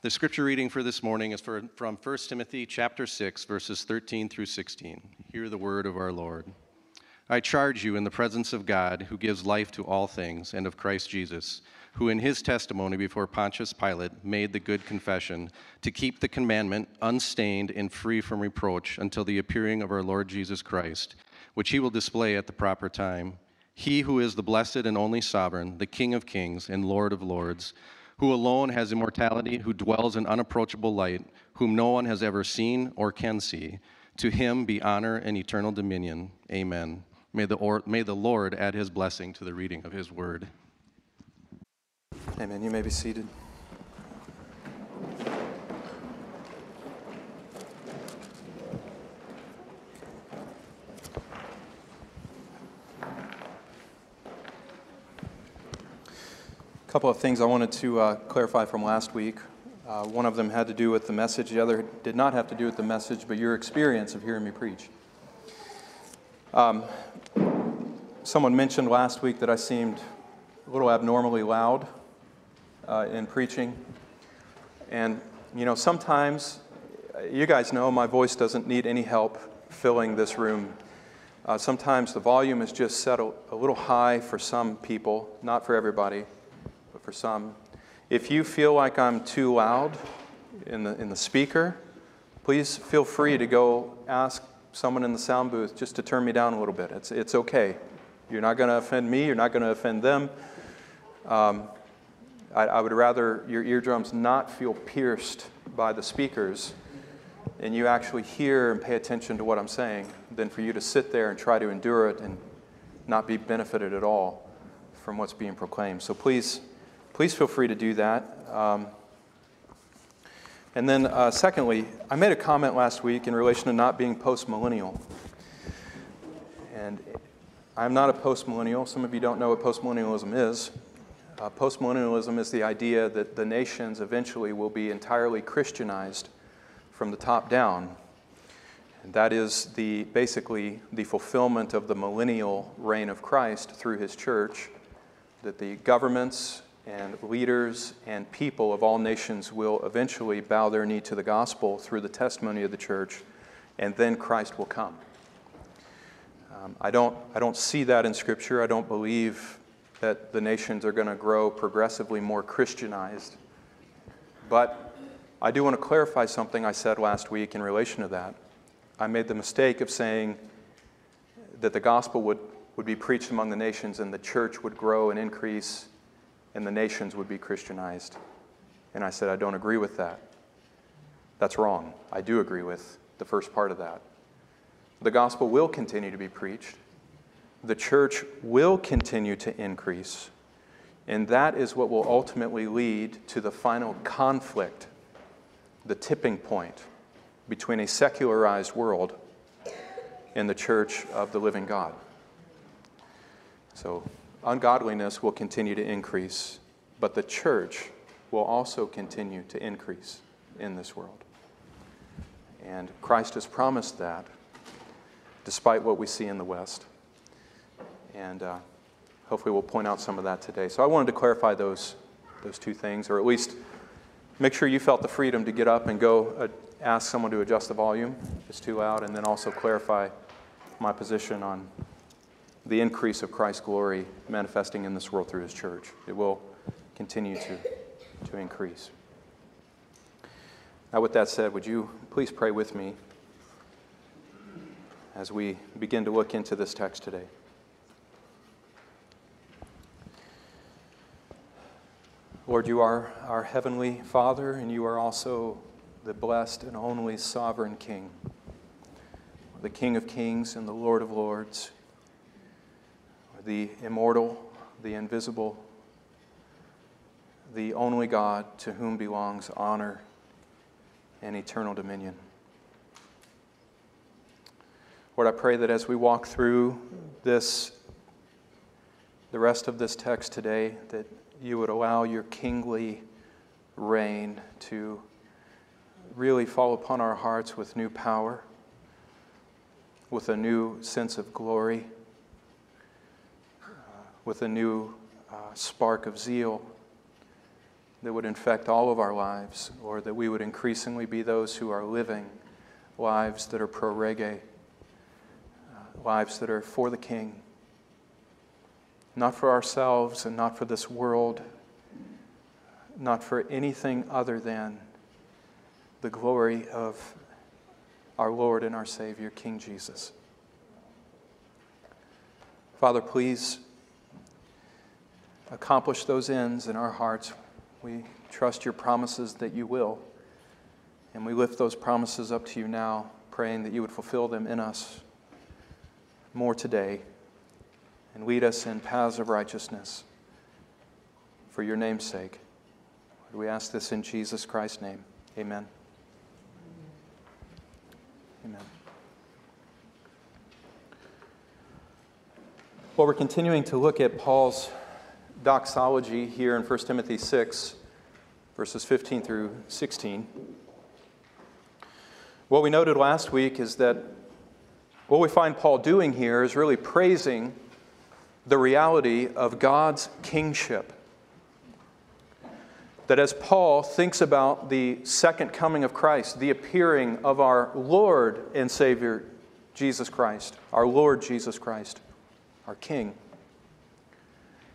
The scripture reading for this morning is for, from 1 Timothy chapter 6 verses 13 through 16. Hear the word of our Lord. I charge you in the presence of God, who gives life to all things, and of Christ Jesus, who in his testimony before Pontius Pilate made the good confession, to keep the commandment unstained and free from reproach until the appearing of our Lord Jesus Christ, which he will display at the proper time. He who is the blessed and only sovereign, the King of kings and Lord of lords, who alone has immortality, who dwells in unapproachable light, whom no one has ever seen or can see. To him be honor and eternal dominion. Amen. May the, or, may the Lord add his blessing to the reading of his word. Amen. You may be seated. A couple of things I wanted to uh, clarify from last week. Uh, one of them had to do with the message, the other did not have to do with the message, but your experience of hearing me preach. Um, someone mentioned last week that I seemed a little abnormally loud uh, in preaching. And, you know, sometimes, you guys know my voice doesn't need any help filling this room. Uh, sometimes the volume is just set a, a little high for some people, not for everybody for some. If you feel like I'm too loud in the, in the speaker, please feel free to go ask someone in the sound booth just to turn me down a little bit. It's, it's okay. You're not going to offend me, you're not going to offend them. Um, I, I would rather your eardrums not feel pierced by the speakers and you actually hear and pay attention to what I'm saying than for you to sit there and try to endure it and not be benefited at all from what's being proclaimed. So please please feel free to do that. Um, and then, uh, secondly, I made a comment last week in relation to not being postmillennial. And I'm not a postmillennial. Some of you don't know what postmillennialism is. Uh, postmillennialism is the idea that the nations eventually will be entirely Christianized from the top down. And that is the, basically the fulfillment of the millennial reign of Christ through his church, that the governments and leaders and people of all nations will eventually bow their knee to the gospel through the testimony of the church, and then Christ will come. Um, I, don't, I don't see that in Scripture. I don't believe that the nations are going to grow progressively more Christianized. But I do want to clarify something I said last week in relation to that. I made the mistake of saying that the gospel would, would be preached among the nations and the church would grow and increase and the nations would be Christianized. And I said, I don't agree with that. That's wrong. I do agree with the first part of that. The gospel will continue to be preached, the church will continue to increase. And that is what will ultimately lead to the final conflict, the tipping point between a secularized world and the church of the living God. So ungodliness will continue to increase, but the church will also continue to increase in this world. And Christ has promised that despite what we see in the West. And uh, hopefully we'll point out some of that today. So I wanted to clarify those, those two things, or at least make sure you felt the freedom to get up and go uh, ask someone to adjust the volume if it's too loud, and then also clarify my position on the increase of Christ's glory manifesting in this world through his church. It will continue to, to increase. Now, with that said, would you please pray with me as we begin to look into this text today? Lord, you are our heavenly Father, and you are also the blessed and only sovereign King, the King of kings and the Lord of lords the immortal, the invisible, the only God to whom belongs honor and eternal dominion. Lord, I pray that as we walk through this, the rest of this text today, that you would allow your kingly reign to really fall upon our hearts with new power, with a new sense of glory with a new uh, spark of zeal that would infect all of our lives, or that we would increasingly be those who are living lives that are pro rege, uh, lives that are for the King, not for ourselves and not for this world, not for anything other than the glory of our Lord and our Savior, King Jesus. Father, please accomplish those ends in our hearts. We trust your promises that you will. And we lift those promises up to you now, praying that you would fulfill them in us more today and lead us in paths of righteousness for your name's sake. We ask this in Jesus Christ's name. Amen. Amen. Well, we're continuing to look at Paul's doxology here in 1 Timothy 6, verses 15 through 16. What we noted last week is that what we find Paul doing here is really praising the reality of God's kingship. That as Paul thinks about the second coming of Christ, the appearing of our Lord and Savior Jesus Christ, our Lord Jesus Christ, our King,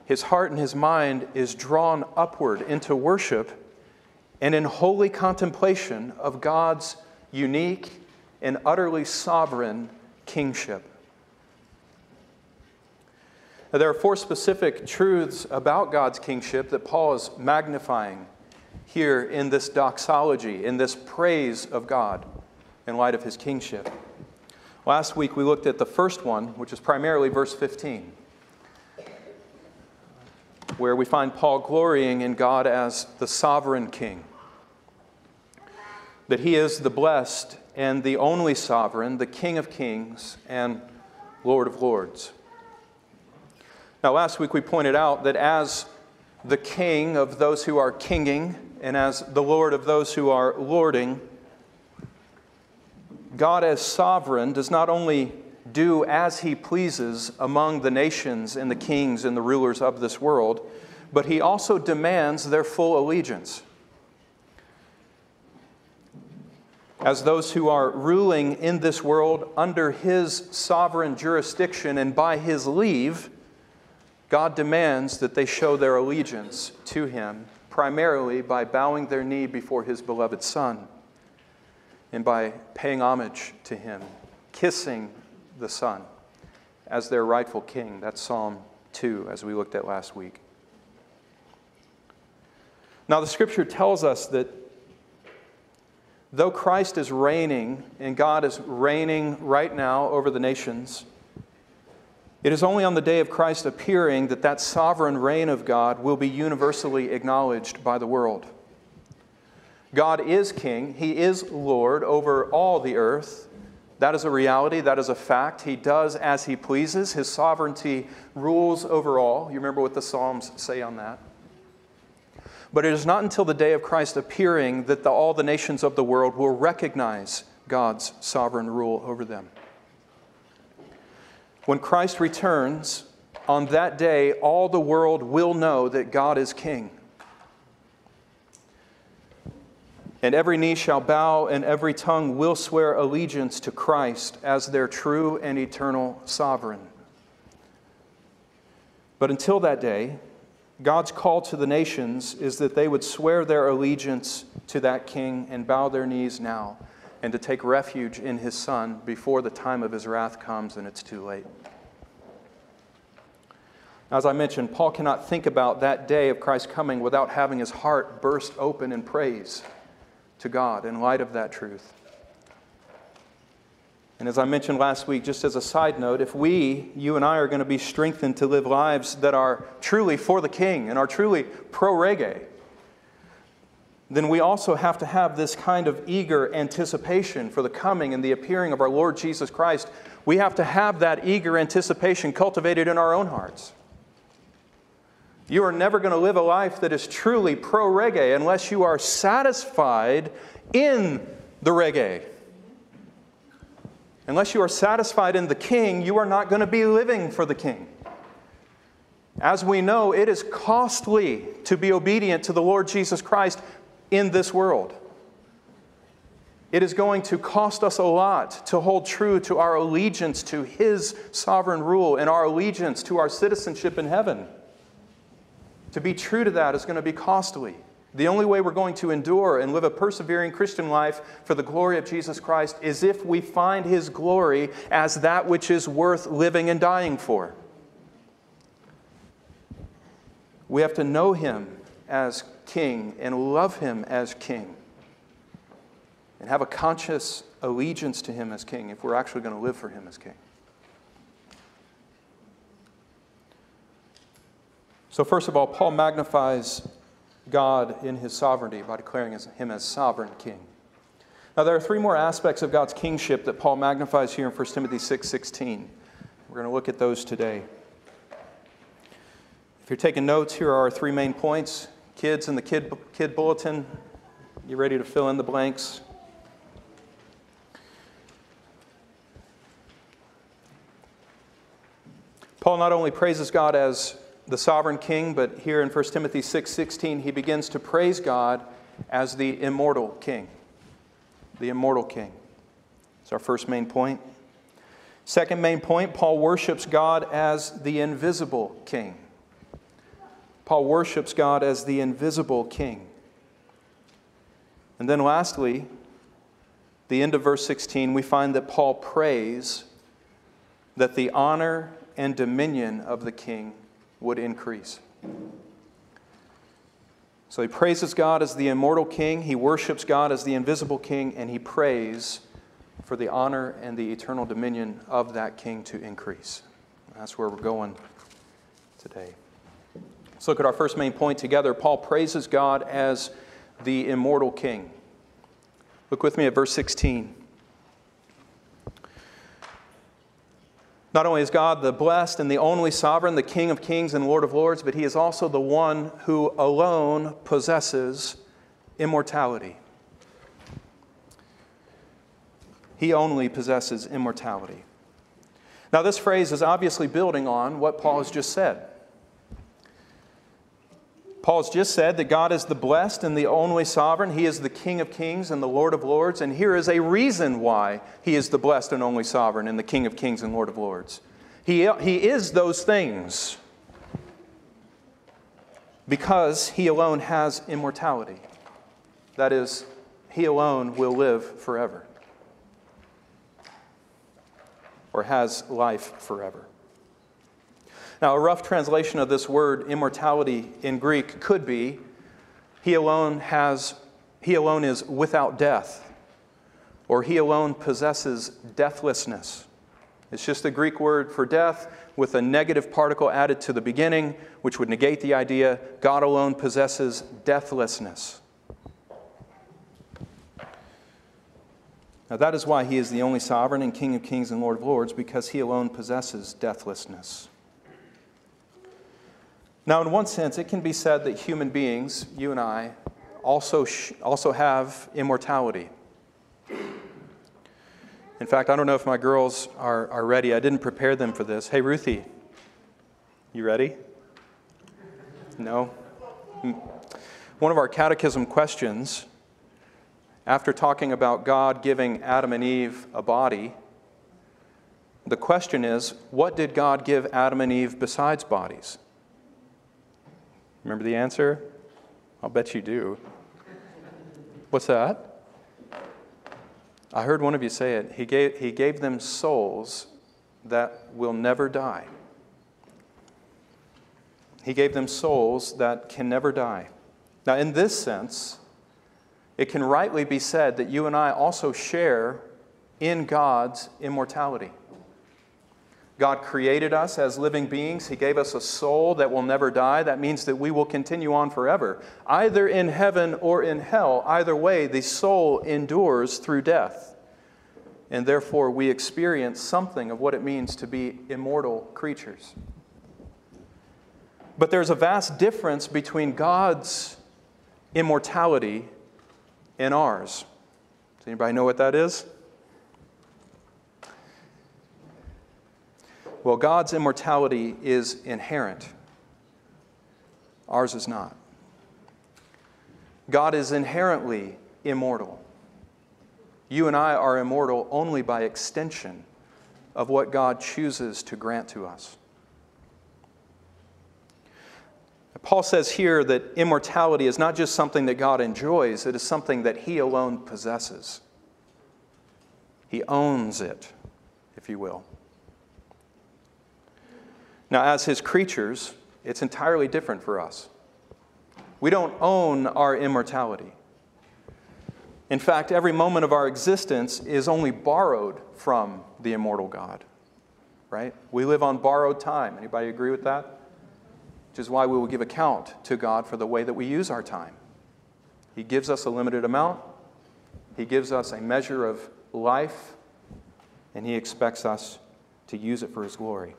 his heart and his mind is drawn upward into worship and in holy contemplation of God's unique and utterly sovereign kingship. Now, there are four specific truths about God's kingship that Paul is magnifying here in this doxology, in this praise of God in light of his kingship. Last week we looked at the first one, which is primarily verse 15 where we find Paul glorying in God as the sovereign king. That he is the blessed and the only sovereign, the King of kings and Lord of lords. Now, last week we pointed out that as the king of those who are kinging and as the Lord of those who are lording, God as sovereign does not only do as he pleases among the nations and the kings and the rulers of this world, but he also demands their full allegiance. As those who are ruling in this world under his sovereign jurisdiction and by his leave, God demands that they show their allegiance to him, primarily by bowing their knee before his beloved Son and by paying homage to him, kissing the Son as their rightful king. That's Psalm 2, as we looked at last week. Now, the scripture tells us that though Christ is reigning and God is reigning right now over the nations, it is only on the day of Christ appearing that that sovereign reign of God will be universally acknowledged by the world. God is king, He is Lord over all the earth, that is a reality, that is a fact. He does as he pleases. His sovereignty rules over all. You remember what the Psalms say on that? But it is not until the day of Christ appearing that the, all the nations of the world will recognize God's sovereign rule over them. When Christ returns, on that day, all the world will know that God is king. And every knee shall bow, and every tongue will swear allegiance to Christ as their true and eternal sovereign. But until that day, God's call to the nations is that they would swear their allegiance to that king and bow their knees now, and to take refuge in his Son before the time of his wrath comes and it's too late. As I mentioned, Paul cannot think about that day of Christ's coming without having his heart burst open in praise to God in light of that truth. And as I mentioned last week, just as a side note, if we, you and I, are going to be strengthened to live lives that are truly for the King and are truly pro rege, then we also have to have this kind of eager anticipation for the coming and the appearing of our Lord Jesus Christ. We have to have that eager anticipation cultivated in our own hearts. You are never going to live a life that is truly pro rege unless you are satisfied in the rege. Unless you are satisfied in the king, you are not going to be living for the king. As we know, it is costly to be obedient to the Lord Jesus Christ in this world. It is going to cost us a lot to hold true to our allegiance to His sovereign rule and our allegiance to our citizenship in heaven. To be true to that is going to be costly. The only way we're going to endure and live a persevering Christian life for the glory of Jesus Christ is if we find His glory as that which is worth living and dying for. We have to know Him as King and love Him as King and have a conscious allegiance to Him as King if we're actually going to live for Him as King. So, first of all, Paul magnifies God in His sovereignty by declaring Him as sovereign King. Now, there are three more aspects of God's kingship that Paul magnifies here in 1 Timothy 6 16. We're going to look at those today. If you're taking notes, here are our three main points. Kids in the kid, kid bulletin, you ready to fill in the blanks? Paul not only praises God as the sovereign king, but here in 1 Timothy 6:16 he begins to praise God as the immortal king. The immortal king. It's our first main point. Second main point, Paul worships God as the invisible king. Paul worships God as the invisible king. And then lastly, the end of verse 16, we find that Paul prays that the honor and dominion of the king would increase. So he praises God as the immortal king, he worships God as the invisible king, and he prays for the honor and the eternal dominion of that king to increase. That's where we're going today. Let's look at our first main point together. Paul praises God as the immortal king. Look with me at verse 16. Not only is God the blessed and the only sovereign, the King of kings and Lord of lords, but He is also the one who alone possesses immortality. He only possesses immortality. Now, this phrase is obviously building on what Paul has just said. Paul's just said that God is the blessed and the only sovereign. He is the King of kings and the Lord of lords. And here is a reason why he is the blessed and only sovereign and the King of kings and Lord of lords. He, he is those things because he alone has immortality. That is, he alone will live forever or has life forever. Now, a rough translation of this word immortality in Greek could be he alone has he alone is without death or he alone possesses deathlessness. It's just a Greek word for death with a negative particle added to the beginning, which would negate the idea God alone possesses deathlessness. Now, that is why he is the only sovereign and King of kings and Lord of lords, because he alone possesses deathlessness. Now, in one sense, it can be said that human beings, you and I, also, sh- also have immortality. In fact, I don't know if my girls are, are ready. I didn't prepare them for this. Hey, Ruthie, you ready? No? Mm. One of our catechism questions, after talking about God giving Adam and Eve a body, the question is what did God give Adam and Eve besides bodies? Remember the answer? I'll bet you do. What's that? I heard one of you say it. He gave, he gave them souls that will never die. He gave them souls that can never die. Now, in this sense, it can rightly be said that you and I also share in God's immortality. God created us as living beings. He gave us a soul that will never die. That means that we will continue on forever. Either in heaven or in hell, either way, the soul endures through death. And therefore, we experience something of what it means to be immortal creatures. But there's a vast difference between God's immortality and ours. Does anybody know what that is? Well, God's immortality is inherent. Ours is not. God is inherently immortal. You and I are immortal only by extension of what God chooses to grant to us. Paul says here that immortality is not just something that God enjoys, it is something that He alone possesses. He owns it, if you will. Now, as His creatures, it's entirely different for us. We don't own our immortality. In fact, every moment of our existence is only borrowed from the immortal God. Right? We live on borrowed time. Anybody agree with that? Which is why we will give account to God for the way that we use our time. He gives us a limited amount. He gives us a measure of life, and he expects us to use it for his glory.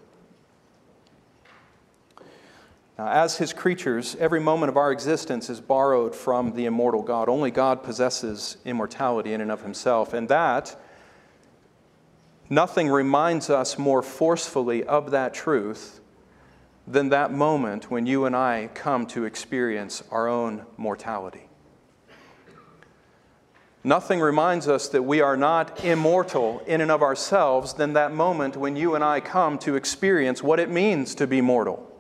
Now, as his creatures, every moment of our existence is borrowed from the immortal God. Only God possesses immortality in and of himself. And that, nothing reminds us more forcefully of that truth than that moment when you and I come to experience our own mortality. Nothing reminds us that we are not immortal in and of ourselves than that moment when you and I come to experience what it means to be mortal.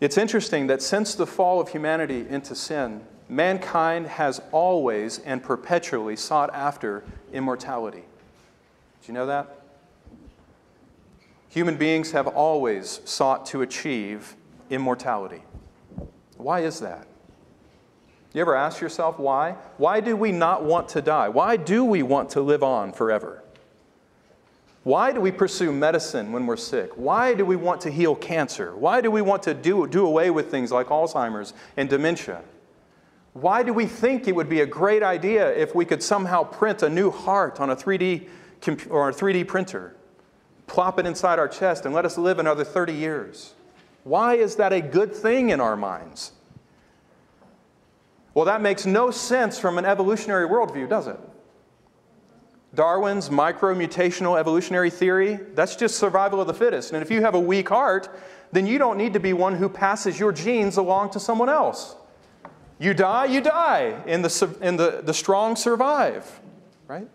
It's interesting that since the fall of humanity into sin, mankind has always and perpetually sought after immortality. Did you know that? Human beings have always sought to achieve immortality. Why is that? You ever ask yourself why? Why do we not want to die? Why do we want to live on forever? Why do we pursue medicine when we're sick? Why do we want to heal cancer? Why do we want to do, do away with things like Alzheimer's and dementia? Why do we think it would be a great idea if we could somehow print a new heart on a 3D comp- or a 3D printer, plop it inside our chest, and let us live another 30 years? Why is that a good thing in our minds? Well, that makes no sense from an evolutionary worldview, does it? Darwin's micromutational evolutionary theory, that's just survival of the fittest. And if you have a weak heart, then you don't need to be one who passes your genes along to someone else. You die, you die, and the, and the, the strong survive, right?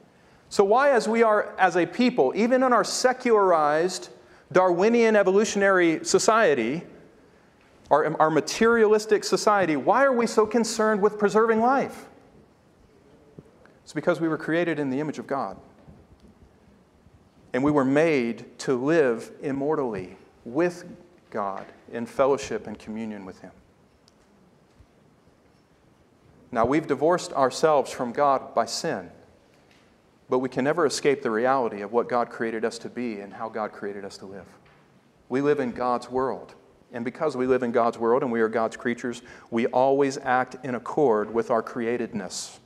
So, why, as we are as a people, even in our secularized Darwinian evolutionary society, our, our materialistic society, why are we so concerned with preserving life? It's because we were created in the image of God. And we were made to live immortally with God in fellowship and communion with Him. Now, we've divorced ourselves from God by sin, but we can never escape the reality of what God created us to be and how God created us to live. We live in God's world. And because we live in God's world and we are God's creatures, we always act in accord with our createdness.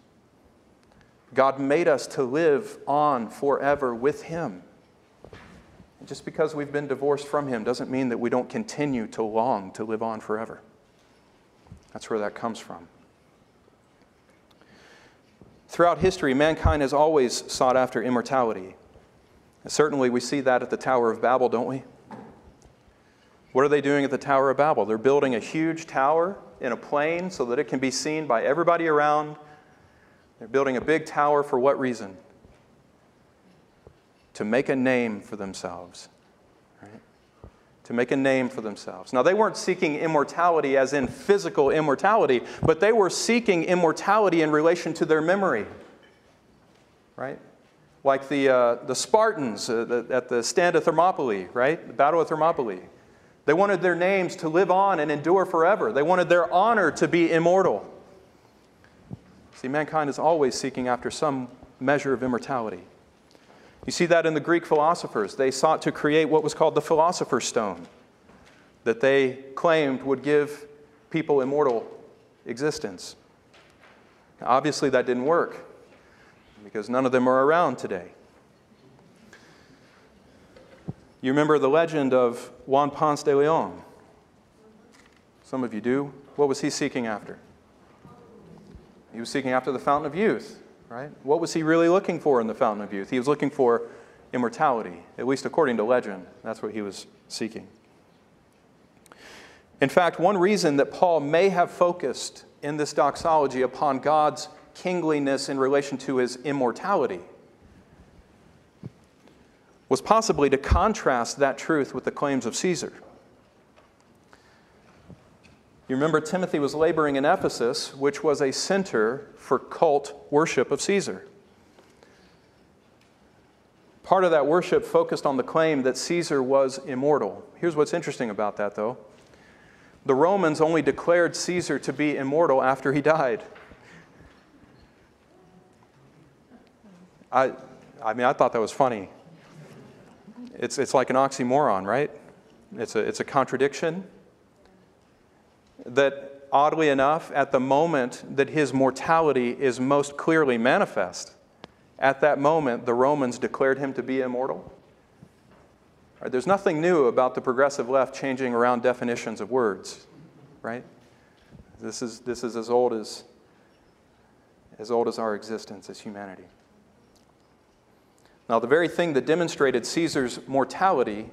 God made us to live on forever with Him. Just because we've been divorced from Him doesn't mean that we don't continue to long to live on forever. That's where that comes from. Throughout history, mankind has always sought after immortality. Certainly, we see that at the Tower of Babel, don't we? What are they doing at the Tower of Babel? They're building a huge tower in a plain so that it can be seen by everybody around they're building a big tower for what reason? To make a name for themselves. To make a name for themselves. Now, they weren't seeking immortality as in physical immortality, but they were seeking immortality in relation to their memory. Right? Like the, uh, the Spartans uh, the, at the stand of Thermopylae, right? The Battle of Thermopylae. They wanted their names to live on and endure forever. They wanted their honor to be immortal. See, mankind is always seeking after some measure of immortality. You see that in the Greek philosophers. They sought to create what was called the philosopher's stone, that they claimed would give people immortal existence. Now, obviously, that didn't work because none of them are around today. You remember the legend of Juan Ponce de Leon? Some of you do. What was he seeking after? He was seeking after the fountain of youth, right? What was he really looking for in the fountain of youth? He was looking for immortality, at least according to legend. That's what he was seeking. In fact, one reason that Paul may have focused in this doxology upon God's kingliness in relation to his immortality was possibly to contrast that truth with the claims of Caesar. You remember Timothy was laboring in Ephesus, which was a center for cult worship of Caesar. Part of that worship focused on the claim that Caesar was immortal. Here's what's interesting about that, though the Romans only declared Caesar to be immortal after he died. I, I mean, I thought that was funny. It's, it's like an oxymoron, right? It's a, it's a contradiction that, oddly enough, at the moment that his mortality is most clearly manifest, at that moment, the Romans declared him to be immortal. Right, there's nothing new about the progressive left changing around definitions of words, right? This is, this is as old as, as old as our existence as humanity. Now, the very thing that demonstrated Caesar's mortality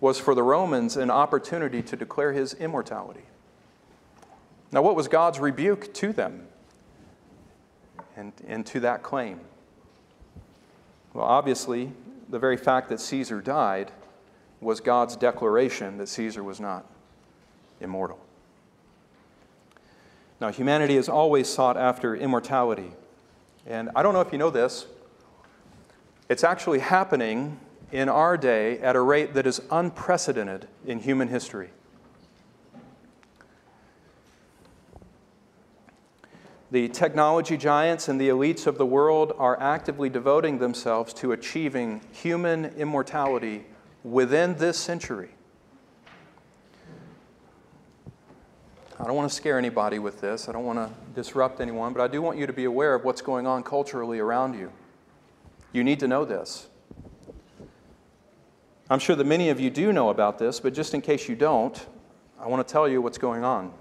was for the Romans an opportunity to declare his immortality. Now, what was God's rebuke to them and, and to that claim? Well, obviously, the very fact that Caesar died was God's declaration that Caesar was not immortal. Now, humanity has always sought after immortality. And I don't know if you know this, it's actually happening in our day at a rate that is unprecedented in human history. The technology giants and the elites of the world are actively devoting themselves to achieving human immortality within this century. I don't want to scare anybody with this. I don't want to disrupt anyone, but I do want you to be aware of what's going on culturally around you. You need to know this. I'm sure that many of you do know about this, but just in case you don't, I want to tell you what's going on.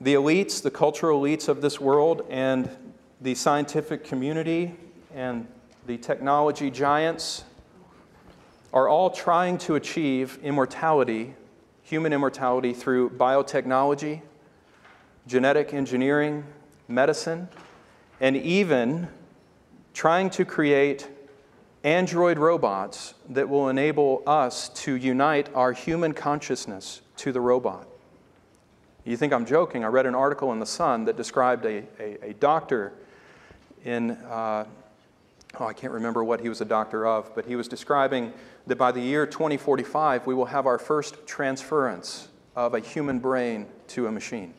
The elites, the cultural elites of this world, and the scientific community and the technology giants are all trying to achieve immortality, human immortality, through biotechnology, genetic engineering, medicine, and even trying to create android robots that will enable us to unite our human consciousness to the robot. You think I'm joking? I read an article in The Sun that described a, a, a doctor in, uh, oh, I can't remember what he was a doctor of, but he was describing that by the year 2045, we will have our first transference of a human brain to a machine.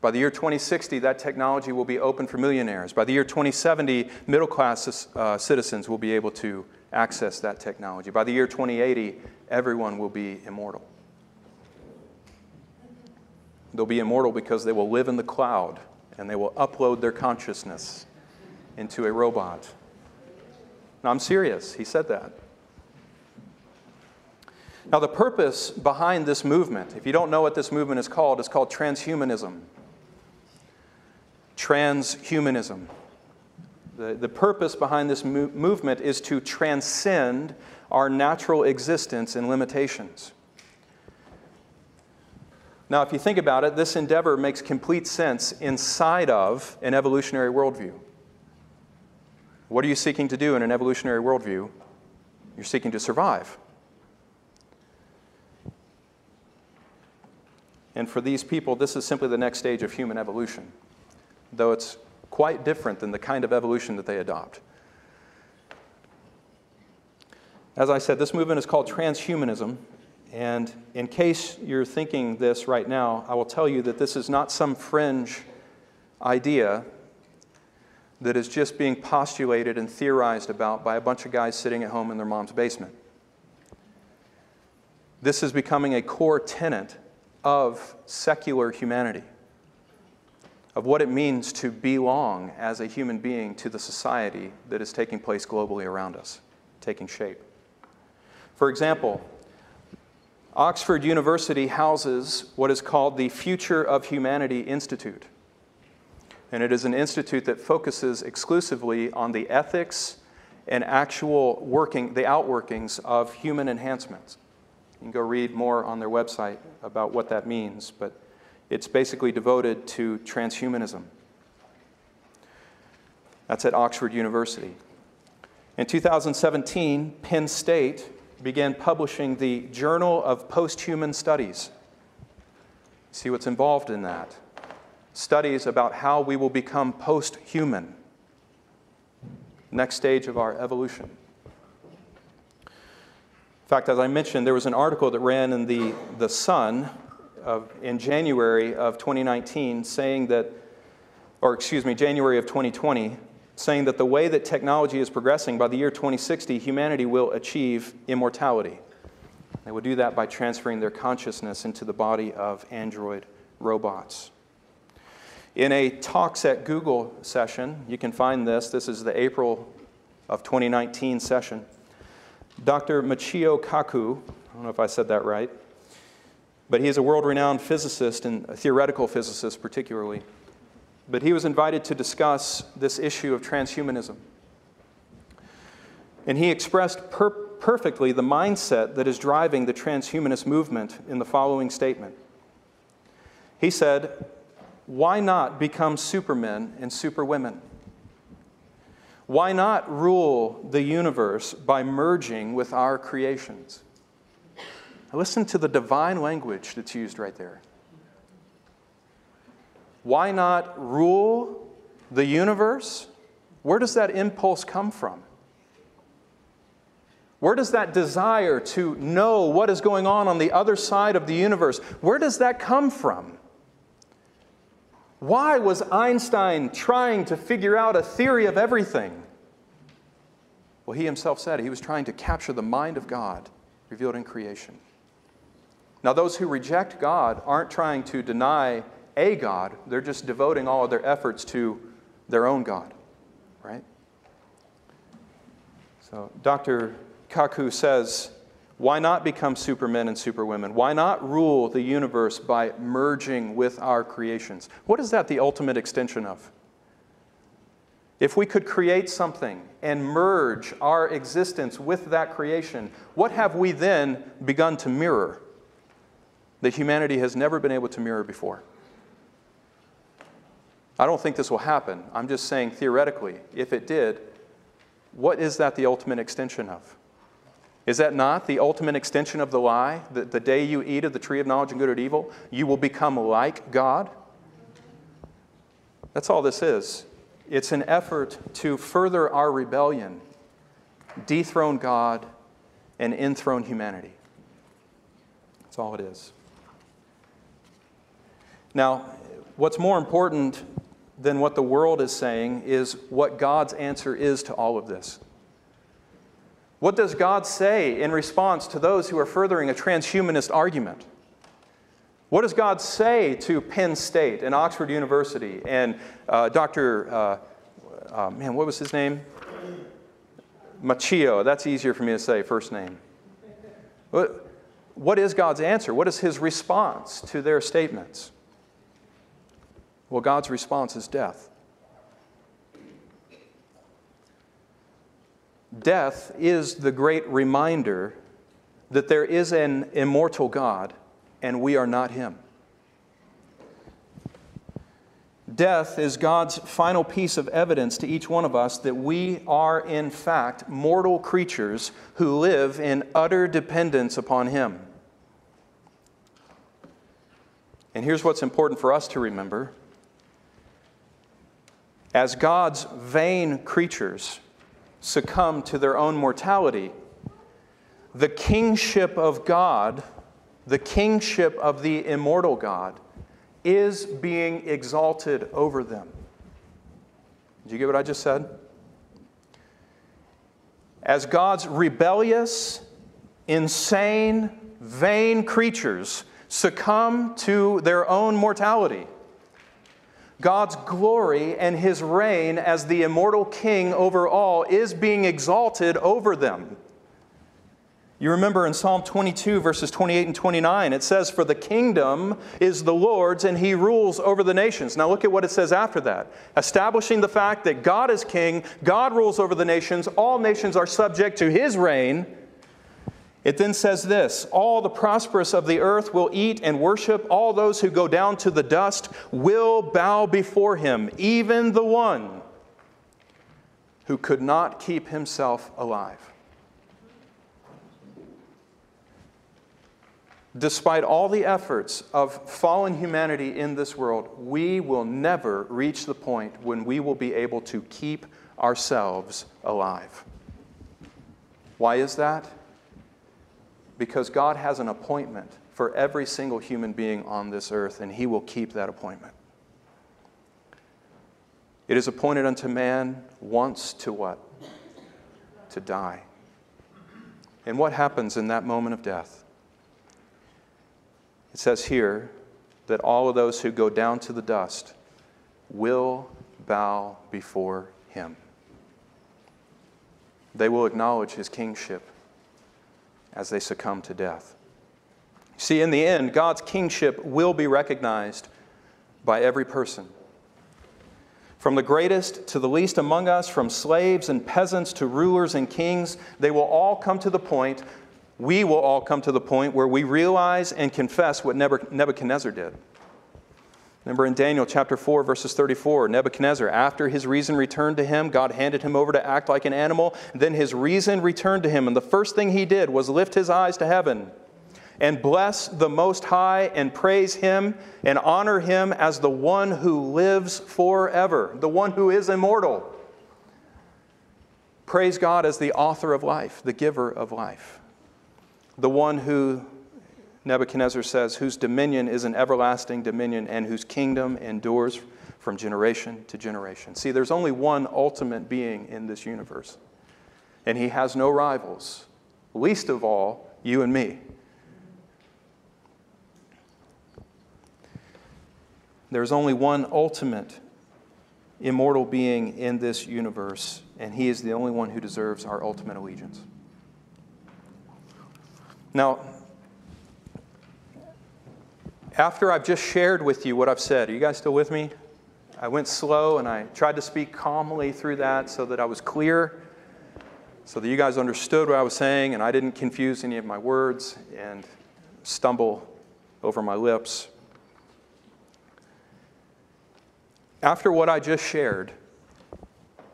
By the year 2060, that technology will be open for millionaires. By the year 2070, middle class uh, citizens will be able to access that technology. By the year 2080, everyone will be immortal. They'll be immortal because they will live in the cloud and they will upload their consciousness into a robot. Now, I'm serious. He said that. Now, the purpose behind this movement, if you don't know what this movement is called, it's called transhumanism. Transhumanism. The, the purpose behind this mo- movement is to transcend our natural existence and limitations. Now, if you think about it, this endeavor makes complete sense inside of an evolutionary worldview. What are you seeking to do in an evolutionary worldview? You're seeking to survive. And for these people, this is simply the next stage of human evolution, though it's quite different than the kind of evolution that they adopt. As I said, this movement is called transhumanism, and in case you're thinking this right now, I will tell you that this is not some fringe idea that is just being postulated and theorized about by a bunch of guys sitting at home in their mom's basement. This is becoming a core tenet of secular humanity, of what it means to belong as a human being to the society that is taking place globally around us, taking shape. For example, Oxford University houses what is called the Future of Humanity Institute. And it is an institute that focuses exclusively on the ethics and actual working, the outworkings of human enhancements, You can go read more on their website about what that means, but it's basically devoted to transhumanism. That's at Oxford University. In 2017, Penn State began publishing the Journal of Posthuman Studies. See what's involved in that? Studies about how we will become post human. Next stage of our evolution. In fact, as I mentioned, there was an article that ran in the, the Sun of, in January of 2019 saying that, or excuse me, January of 2020, saying that the way that technology is progressing, by the year 2060, humanity will achieve immortality. They will do that by transferring their consciousness into the body of android robots. In a Talks at Google session, you can find this, this is the April of 2019 session. Dr. Michio Kaku, I don't know if I said that right, but he is a world renowned physicist and theoretical physicist, particularly. But he was invited to discuss this issue of transhumanism. And he expressed per- perfectly the mindset that is driving the transhumanist movement in the following statement. He said, Why not become supermen and superwomen? Why not rule the universe by merging with our creations? listen to the divine language that's used right there. Why not rule the universe? Where does that impulse come from? Where does that desire to know what is going on on the other side of the universe? Where does that come from? Why was Einstein trying to figure out a theory of everything? Well, he himself said he was trying to capture the mind of God revealed in creation. Now, those who reject God aren't trying to deny a God, they're just devoting all of their efforts to their own God, right? So, Dr. Kaku says why not become supermen and superwomen? Why not rule the universe by merging with our creations? What is that the ultimate extension of? If we could create something and merge our existence with that creation, what have we then begun to mirror that humanity has never been able to mirror before? I don't think this will happen. I'm just saying theoretically, if it did, what is that the ultimate extension of? Is that not the ultimate extension of the lie? That the day you eat of the tree of knowledge and good and evil, you will become like God? That's all this is. It's an effort to further our rebellion, dethrone God, and enthrone humanity. That's all it is. Now, what's more important than what the world is saying is what God's answer is to all of this. What does God say in response to those who are furthering a transhumanist argument? What does God say to Penn State and Oxford University and uh, Dr. Uh, uh, man, what was his name? Machio. That's easier for me to say, first name. What, what is God's answer? What is his response to their statements? Well, God's response is death. Death is the great reminder that there is an immortal God and we are not Him. Death is God's final piece of evidence to each one of us that we are, in fact, mortal creatures who live in utter dependence upon Him. And here's what's important for us to remember as God's vain creatures, succumb to their own mortality, the kingship of God, the kingship of the immortal God, is being exalted over them. Did you get what I just said? As God's rebellious, insane, vain creatures succumb to their own mortality, God's glory and his reign as the immortal king over all is being exalted over them. You remember in Psalm 22, verses 28 and 29, it says, For the kingdom is the Lord's, and he rules over the nations. Now look at what it says after that. Establishing the fact that God is king, God rules over the nations, all nations are subject to his reign. It then says this All the prosperous of the earth will eat and worship, all those who go down to the dust will bow before him, even the one who could not keep himself alive. Despite all the efforts of fallen humanity in this world, we will never reach the point when we will be able to keep ourselves alive. Why is that? Because God has an appointment for every single human being on this earth, and He will keep that appointment. It is appointed unto man once to what? To die. And what happens in that moment of death? It says here that all of those who go down to the dust will bow before him. They will acknowledge his kingship as they succumb to death. See, in the end, God's kingship will be recognized by every person. From the greatest to the least among us, from slaves and peasants to rulers and kings, they will all come to the point, we will all come to the point where we realize and confess what Nebuchadnezzar did. Remember in Daniel chapter 4, verses 34, Nebuchadnezzar, after his reason returned to him, God handed him over to act like an animal. Then his reason returned to him, and the first thing he did was lift his eyes to heaven and bless the Most High and praise him and honor him as the one who lives forever, the one who is immortal. Praise God as the author of life, the giver of life, the one who Nebuchadnezzar says, whose dominion is an everlasting dominion and whose kingdom endures from generation to generation. See, there's only one ultimate being in this universe, and he has no rivals, least of all, you and me. There's only one ultimate immortal being in this universe, and he is the only one who deserves our ultimate allegiance. Now, after I've just shared with you what I've said, are you guys still with me? I went slow and I tried to speak calmly through that so that I was clear, so that you guys understood what I was saying and I didn't confuse any of my words and stumble over my lips. After what I just shared,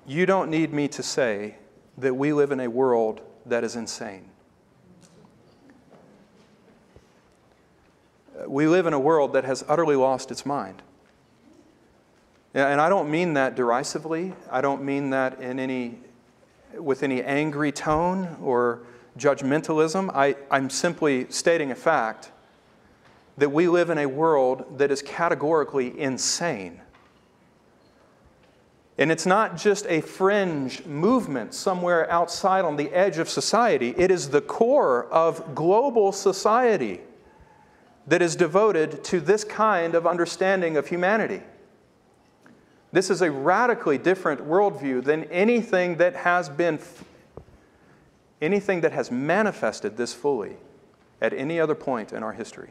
you don't need me to say that we live in a world that is insane. We live in a world that has utterly lost its mind. And I don't mean that derisively. I don't mean that in any, with any angry tone or judgmentalism. I, I'm simply stating a fact that we live in a world that is categorically insane. And it's not just a fringe movement somewhere outside on the edge of society, it is the core of global society that is devoted to this kind of understanding of humanity. This is a radically different worldview than anything that has been anything that has manifested this fully at any other point in our history.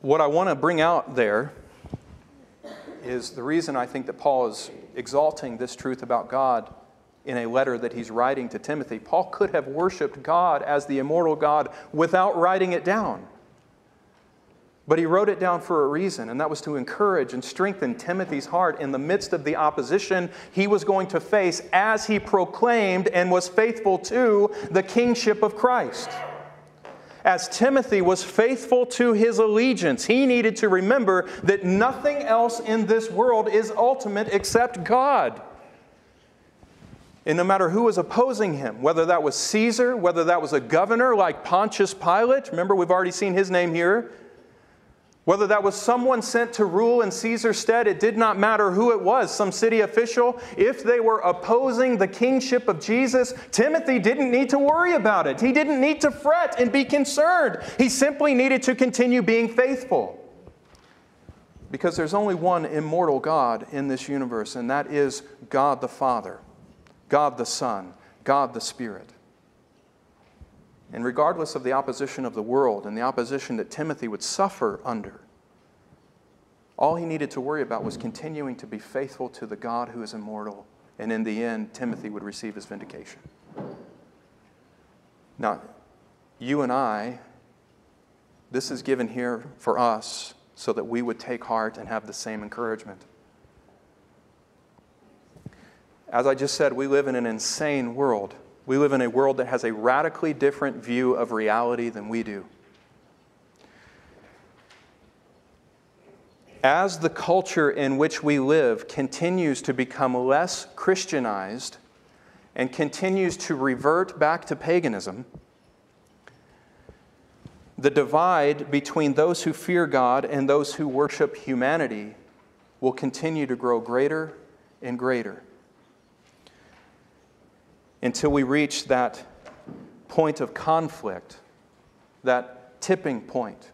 What I want to bring out there is the reason I think that Paul is exalting this truth about God in a letter that he's writing to Timothy. Paul could have worshiped God as the immortal God without writing it down. But he wrote it down for a reason, and that was to encourage and strengthen Timothy's heart in the midst of the opposition he was going to face as he proclaimed and was faithful to the kingship of Christ. As Timothy was faithful to his allegiance, he needed to remember that nothing else in this world is ultimate except God. And no matter who was opposing him, whether that was Caesar, whether that was a governor like Pontius Pilate, remember we've already seen his name here, whether that was someone sent to rule in Caesar's stead, it did not matter who it was, some city official. If they were opposing the kingship of Jesus, Timothy didn't need to worry about it. He didn't need to fret and be concerned. He simply needed to continue being faithful. Because there's only one immortal God in this universe, and that is God the Father. God the Son, God the Spirit. And regardless of the opposition of the world and the opposition that Timothy would suffer under, all he needed to worry about was continuing to be faithful to the God who is immortal and in the end, Timothy would receive his vindication. Now, you and I, this is given here for us so that we would take heart and have the same encouragement. As I just said, we live in an insane world. We live in a world that has a radically different view of reality than we do. As the culture in which we live continues to become less Christianized and continues to revert back to paganism, the divide between those who fear God and those who worship humanity will continue to grow greater and greater until we reach that point of conflict, that tipping point,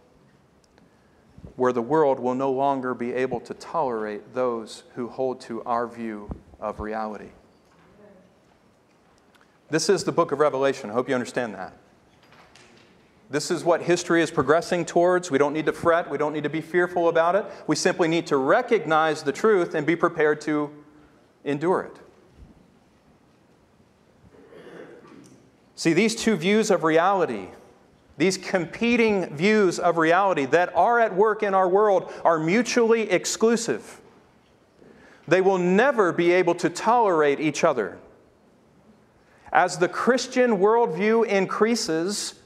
where the world will no longer be able to tolerate those who hold to our view of reality. This is the book of Revelation. I hope you understand that. This is what history is progressing towards. We don't need to fret. We don't need to be fearful about it. We simply need to recognize the truth and be prepared to endure it. See, these two views of reality, these competing views of reality that are at work in our world, are mutually exclusive. They will never be able to tolerate each other. As the Christian worldview increases,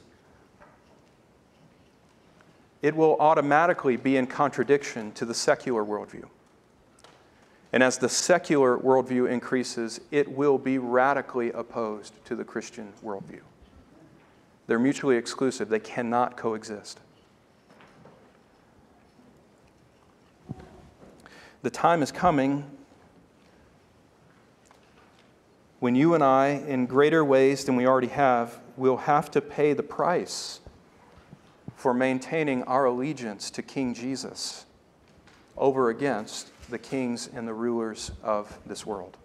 it will automatically be in contradiction to the secular worldview. And as the secular worldview increases, it will be radically opposed to the Christian worldview. They're mutually exclusive, they cannot coexist. The time is coming when you and I, in greater ways than we already have, will have to pay the price for maintaining our allegiance to King Jesus over against the kings and the rulers of this world.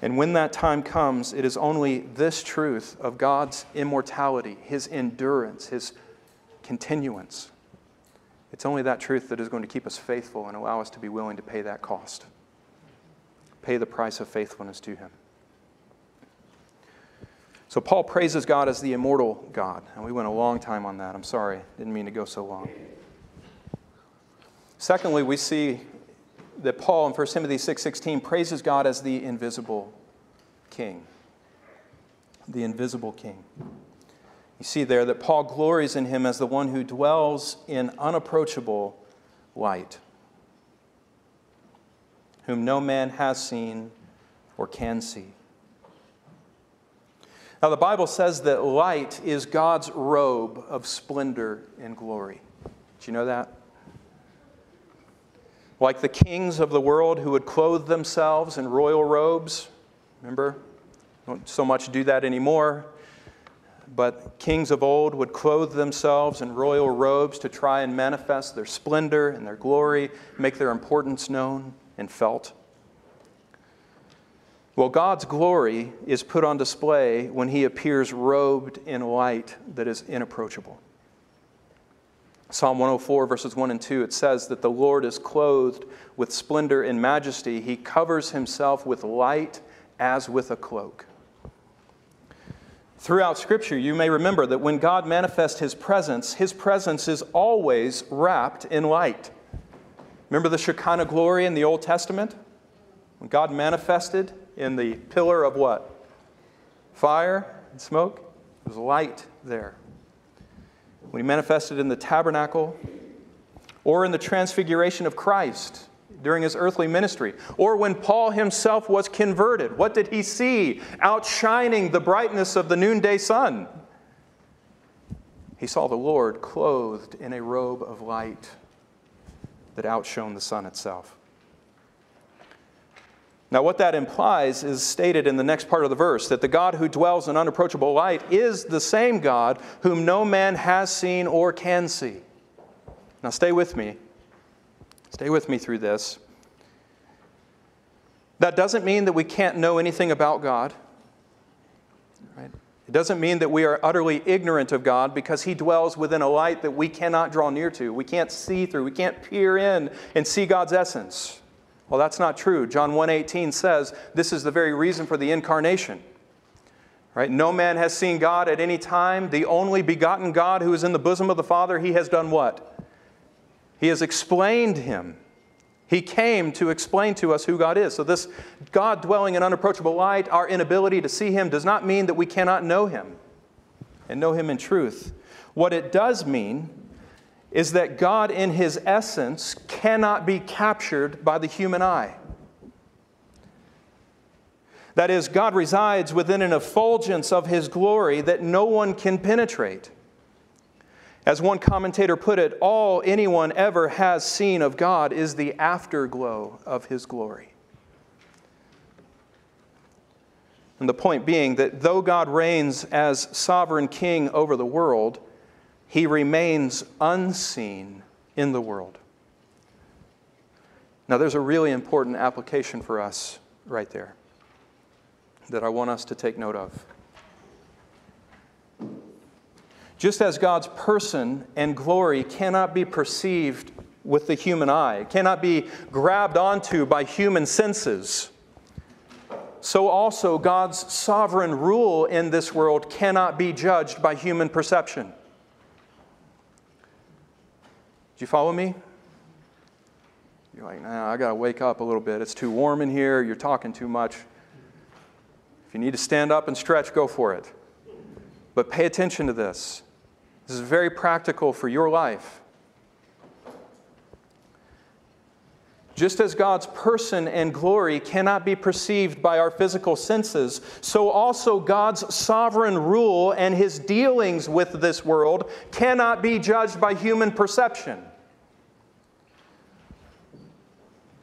And when that time comes, it is only this truth of God's immortality, His endurance, His continuance. It's only that truth that is going to keep us faithful and allow us to be willing to pay that cost, pay the price of faithfulness to Him. So Paul praises God as the immortal God. And we went a long time on that. I'm sorry, didn't mean to go so long. Secondly, we see that Paul in 1 Timothy 6:16 praises God as the invisible king. The invisible king. You see there that Paul glories in him as the one who dwells in unapproachable light, whom no man has seen or can see. Now, the Bible says that light is God's robe of splendor and glory. Did you know that? Like the kings of the world who would clothe themselves in royal robes. Remember? Don't so much do that anymore. But kings of old would clothe themselves in royal robes to try and manifest their splendor and their glory, make their importance known and felt. Well, God's glory is put on display when he appears robed in light that is inapproachable. Psalm 104, verses 1 and 2, it says that the Lord is clothed with splendor and majesty. He covers himself with light as with a cloak. Throughout Scripture, you may remember that when God manifests his presence, his presence is always wrapped in light. Remember the Shekinah glory in the Old Testament? When God manifested, in the pillar of what? Fire and smoke? There's light there. When he manifested in the tabernacle, or in the transfiguration of Christ during his earthly ministry, or when Paul himself was converted, what did he see outshining the brightness of the noonday sun? He saw the Lord clothed in a robe of light that outshone the sun itself. Now, what that implies is stated in the next part of the verse that the God who dwells in unapproachable light is the same God whom no man has seen or can see. Now, stay with me. Stay with me through this. That doesn't mean that we can't know anything about God. Right? It doesn't mean that we are utterly ignorant of God because He dwells within a light that we cannot draw near to. We can't see through. We can't peer in and see God's essence. Well, that's not true. John 1:18 says this is the very reason for the incarnation. Right? No man has seen God at any time. The only begotten God who is in the bosom of the Father, he has done what? He has explained him. He came to explain to us who God is. So, this God dwelling in unapproachable light, our inability to see him, does not mean that we cannot know him and know him in truth. What it does mean is that God, in his essence, cannot be captured by the human eye. That is, God resides within an effulgence of his glory that no one can penetrate. As one commentator put it, all anyone ever has seen of God is the afterglow of his glory. And the point being that though God reigns as sovereign king over the world, he remains unseen in the world. Now, there's a really important application for us right there that I want us to take note of. Just as God's person and glory cannot be perceived with the human eye, cannot be grabbed onto by human senses, so also God's sovereign rule in this world cannot be judged by human perception. Do you follow me? You're like, nah, I got to wake up a little bit. It's too warm in here. You're talking too much. If you need to stand up and stretch, go for it. But pay attention to this. This is very practical for your life. Just as God's person and glory cannot be perceived by our physical senses, so also God's sovereign rule and his dealings with this world cannot be judged by human perception.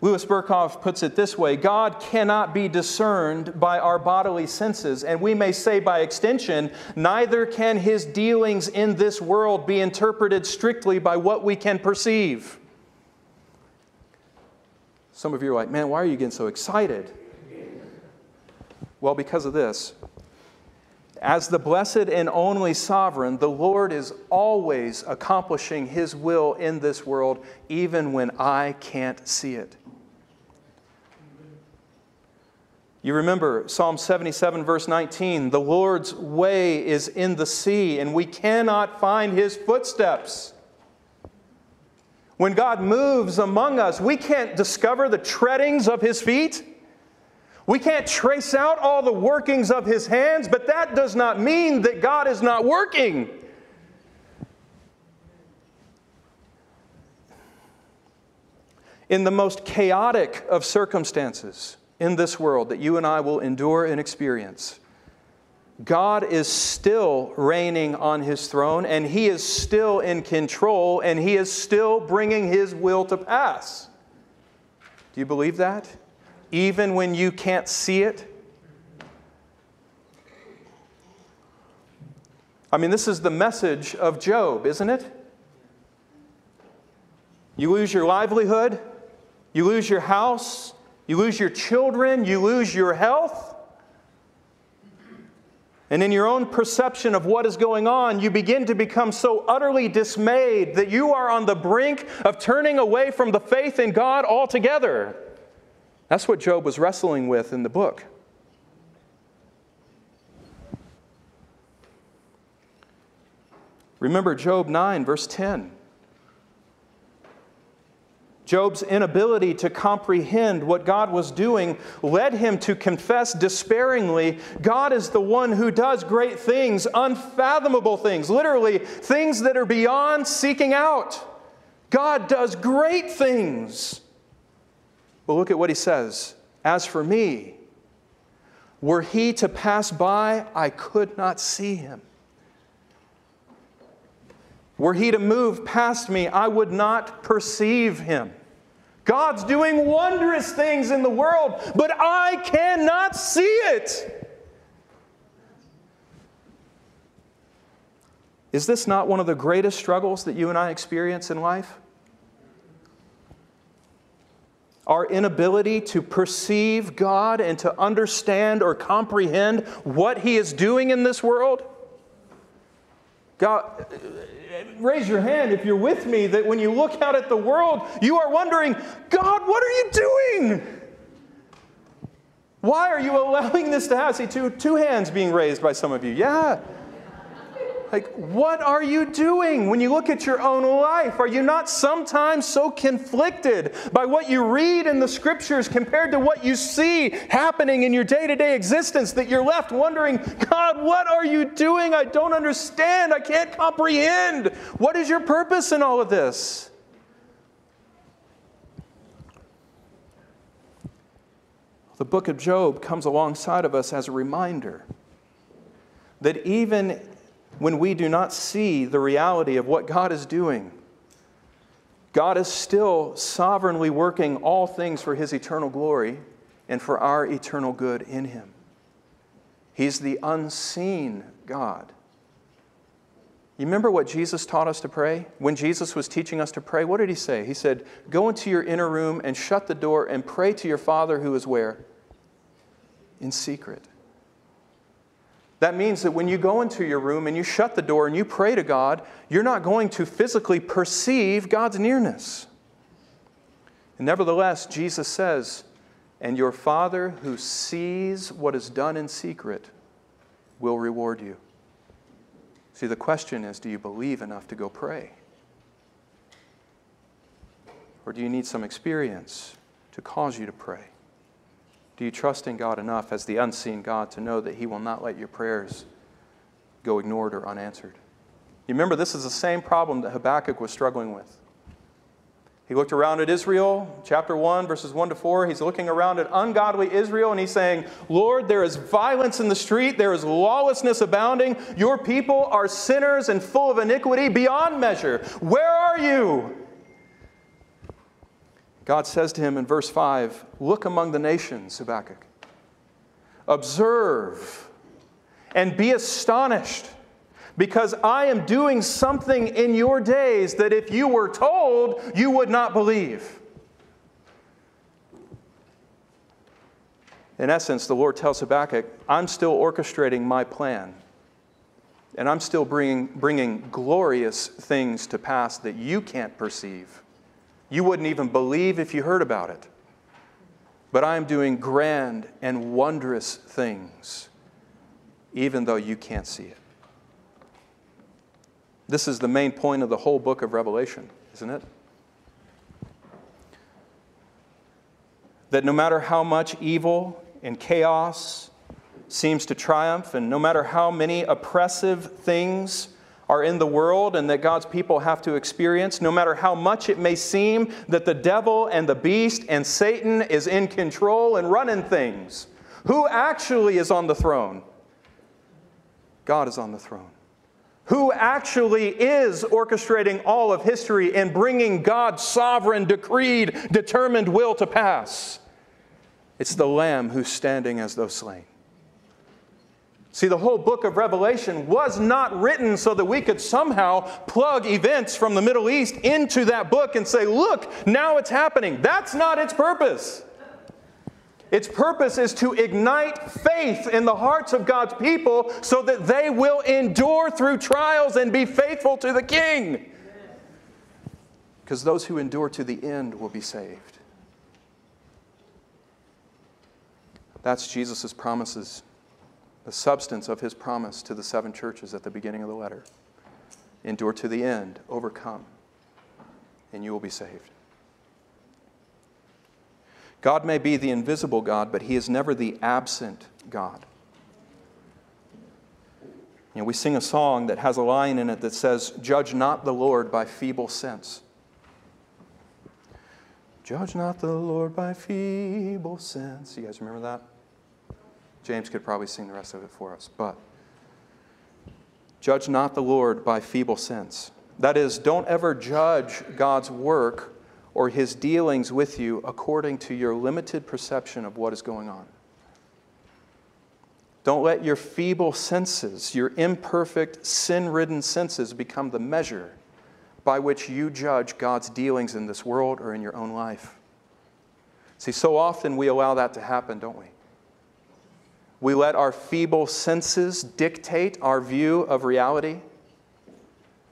Louis Berkhof puts it this way God cannot be discerned by our bodily senses, and we may say by extension, neither can his dealings in this world be interpreted strictly by what we can perceive. Some of you are like, man, why are you getting so excited? Well, because of this. As the blessed and only sovereign, the Lord is always accomplishing his will in this world, even when I can't see it. You remember Psalm 77, verse 19 the Lord's way is in the sea, and we cannot find his footsteps. When God moves among us, we can't discover the treadings of his feet. We can't trace out all the workings of his hands, but that does not mean that God is not working. In the most chaotic of circumstances, in this world that you and I will endure and experience, God is still reigning on his throne and he is still in control and he is still bringing his will to pass. Do you believe that? Even when you can't see it? I mean, this is the message of Job, isn't it? You lose your livelihood, you lose your house, you lose your children, you lose your health. And in your own perception of what is going on, you begin to become so utterly dismayed that you are on the brink of turning away from the faith in God altogether. That's what Job was wrestling with in the book. Remember Job 9, verse 10. Job's inability to comprehend what God was doing led him to confess despairingly God is the one who does great things, unfathomable things, literally, things that are beyond seeking out. God does great things. But look at what he says As for me, were he to pass by, I could not see him. Were he to move past me, I would not perceive him. God's doing wondrous things in the world, but I cannot see it. Is this not one of the greatest struggles that you and I experience in life? Our inability to perceive God and to understand or comprehend what He is doing in this world? God, raise your hand if you're with me that when you look out at the world, you are wondering, God, what are you doing? Why are you allowing this to happen? See, two, two hands being raised by some of you. Yeah. Like, what are you doing when you look at your own life? Are you not sometimes so conflicted by what you read in the scriptures compared to what you see happening in your day to day existence that you're left wondering, God, what are you doing? I don't understand. I can't comprehend. What is your purpose in all of this? The book of Job comes alongside of us as a reminder that even when we do not see the reality of what God is doing, God is still sovereignly working all things for His eternal glory and for our eternal good in Him. He's the unseen God. You remember what Jesus taught us to pray? When Jesus was teaching us to pray, what did he say? He said, Go into your inner room and shut the door and pray to your Father who is where? In secret. That means that when you go into your room and you shut the door and you pray to God, you're not going to physically perceive God's nearness. And nevertheless, Jesus says, And your Father who sees what is done in secret will reward you. See, the question is do you believe enough to go pray? Or do you need some experience to cause you to pray? Do you trust in God enough as the unseen God to know that He will not let your prayers go ignored or unanswered? You remember, this is the same problem that Habakkuk was struggling with. He looked around at Israel, chapter 1, verses 1 to 4. He's looking around at ungodly Israel and he's saying, Lord, there is violence in the street, there is lawlessness abounding. Your people are sinners and full of iniquity beyond measure. Where are you? God says to him in verse 5 Look among the nations, Habakkuk. Observe and be astonished, because I am doing something in your days that if you were told, you would not believe. In essence, the Lord tells Habakkuk, I'm still orchestrating my plan. And I'm still bringing, bringing glorious things to pass that you can't perceive. You wouldn't even believe if you heard about it. But I am doing grand and wondrous things, even though you can't see it. This is the main point of the whole book of Revelation, isn't it? That no matter how much evil and chaos seems to triumph, and no matter how many oppressive things are in the world and that God's people have to experience, no matter how much it may seem that the devil and the beast and Satan is in control and running things. Who actually is on the throne? God is on the throne. Who actually is orchestrating all of history and bringing God's sovereign, decreed, determined will to pass? It's the Lamb who's standing as though slain. See, the whole book of Revelation was not written so that we could somehow plug events from the Middle East into that book and say, look, now it's happening. That's not its purpose. Its purpose is to ignite faith in the hearts of God's people so that they will endure through trials and be faithful to the King. Because those who endure to the end will be saved. That's Jesus' promises the substance of his promise to the seven churches at the beginning of the letter. Endure to the end, overcome, and you will be saved. God may be the invisible God, but he is never the absent God. You know, we sing a song that has a line in it that says, Judge not the Lord by feeble sense. Judge not the Lord by feeble sense. You guys remember that? James could probably sing the rest of it for us. But judge not the Lord by feeble sense. That is, don't ever judge God's work or his dealings with you according to your limited perception of what is going on. Don't let your feeble senses, your imperfect, sin ridden senses, become the measure by which you judge God's dealings in this world or in your own life. See, so often we allow that to happen, don't we? We let our feeble senses dictate our view of reality.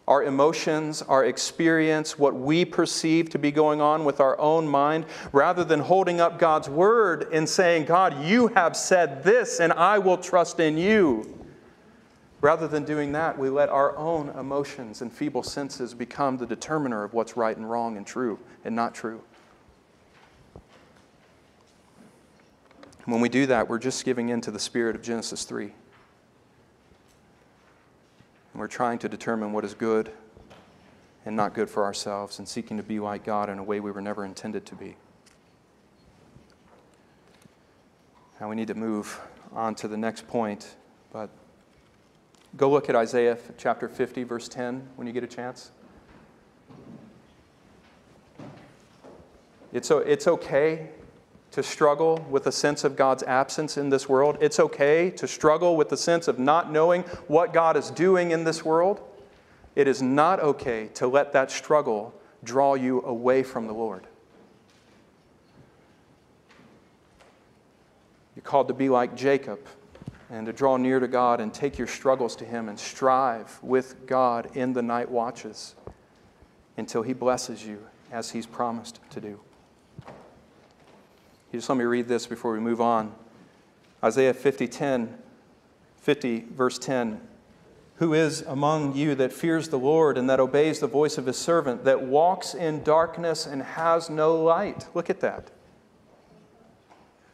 our emotions, our experience, what we perceive to be going on with our own mind, rather than holding up God's word and saying, God, you have said this, and I will trust in you. Rather than doing that, we let our own emotions and feeble senses become the determiner of what's right and wrong and true and not true. When we do that, we're just giving in to the spirit of Genesis 3. And we're trying to determine what is good and not good for ourselves and seeking to be like God in a way we were never intended to be. Now we need to move on to the next point, but go look at Isaiah chapter 50, verse 10, when you get a chance. It's, it's okay to struggle with a sense of God's absence in this world. It's okay to struggle with the sense of not knowing what God is doing in this world. It is not okay to let that struggle draw you away from the Lord. You're called to be like Jacob and to draw near to God and take your struggles to Him and strive with God in the night watches until He blesses you as He's promised to do. You just let me read this before we move on. Isaiah 50, 10, 50, verse 10. Who is among you that fears the Lord and that obeys the voice of his servant, that walks in darkness and has no light? Look at that.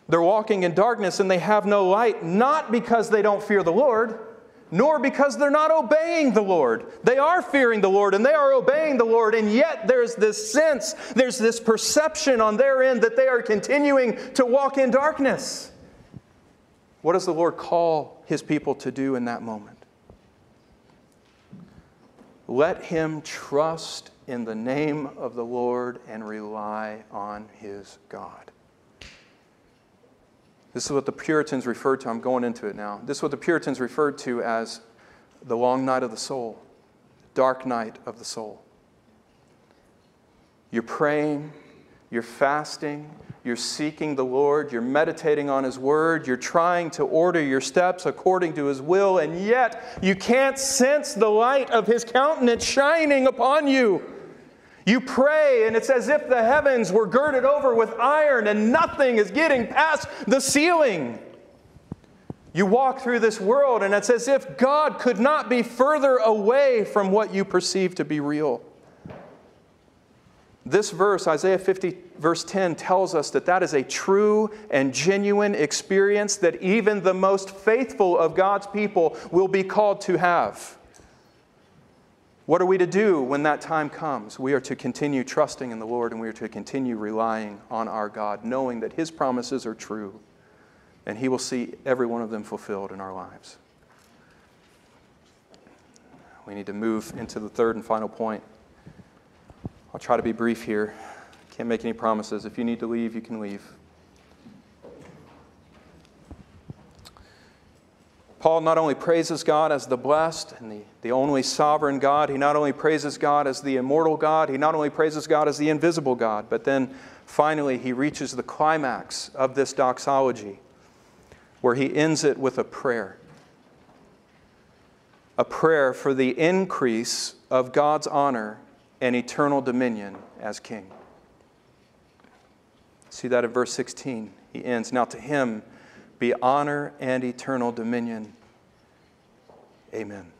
They're walking in darkness and they have no light, not because they don't fear the Lord, nor because they're not obeying the Lord. They are fearing the Lord and they are obeying the Lord, and yet there's this sense, there's this perception on their end that they are continuing to walk in darkness. What does the Lord call his people to do in that moment? Let him trust in the name of the Lord and rely on his God. This is what the Puritans referred to. I'm going into it now. This is what the Puritans referred to as the long night of the soul, dark night of the soul. You're praying, you're fasting, you're seeking the Lord, you're meditating on His Word, you're trying to order your steps according to His will, and yet you can't sense the light of His countenance shining upon you. You pray, and it's as if the heavens were girded over with iron and nothing is getting past the ceiling. You walk through this world, and it's as if God could not be further away from what you perceive to be real. This verse, Isaiah 50, verse 10, tells us that that is a true and genuine experience that even the most faithful of God's people will be called to have. What are we to do when that time comes? We are to continue trusting in the Lord and we are to continue relying on our God, knowing that His promises are true and He will see every one of them fulfilled in our lives. We need to move into the third and final point. I'll try to be brief here. Can't make any promises. If you need to leave, you can leave. Paul not only praises God as the blessed and the, the only sovereign God, he not only praises God as the immortal God, he not only praises God as the invisible God, but then finally he reaches the climax of this doxology where he ends it with a prayer. A prayer for the increase of God's honor and eternal dominion as king. See that in verse 16. He ends, Now to him, be honor and eternal dominion. Amen.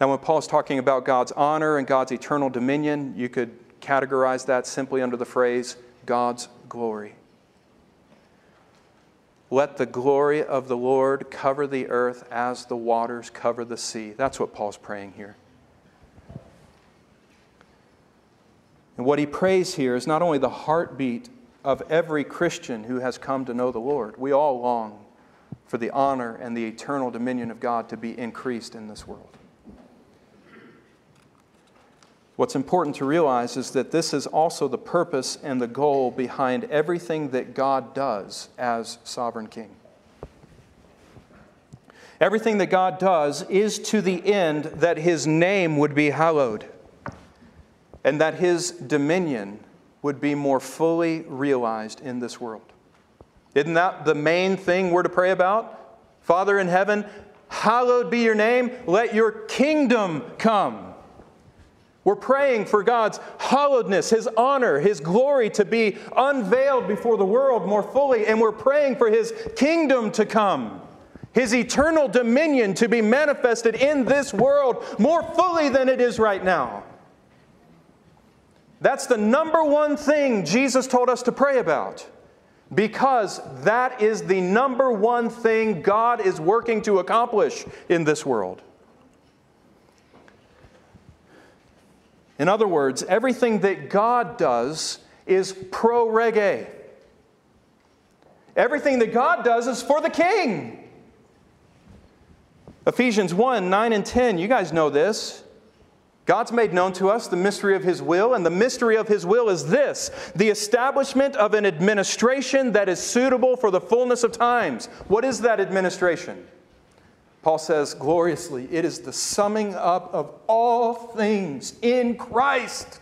Now, when Paul's talking about God's honor and God's eternal dominion, you could categorize that simply under the phrase God's glory. Let the glory of the Lord cover the earth as the waters cover the sea. That's what Paul's praying here. And what he prays here is not only the heartbeat of every Christian who has come to know the Lord. We all long for the honor and the eternal dominion of God to be increased in this world. What's important to realize is that this is also the purpose and the goal behind everything that God does as sovereign king. Everything that God does is to the end that his name would be hallowed and that his dominion would be more fully realized in this world. Isn't that the main thing we're to pray about? Father in heaven, Hallowed be your name. Let your kingdom come. We're praying for God's hallowedness, His honor, His glory to be unveiled before the world more fully, and we're praying for His kingdom to come, His eternal dominion to be manifested in this world more fully than it is right now. That's the number one thing Jesus told us to pray about because that is the number one thing God is working to accomplish in this world. In other words, everything that God does is pro rege. Everything that God does is for the king. Ephesians 1 9 and 10, you guys know this. God's made known to us the mystery of His will, and the mystery of His will is this the establishment of an administration that is suitable for the fullness of times. What is that administration? Paul says gloriously, it is the summing up of all things in Christ.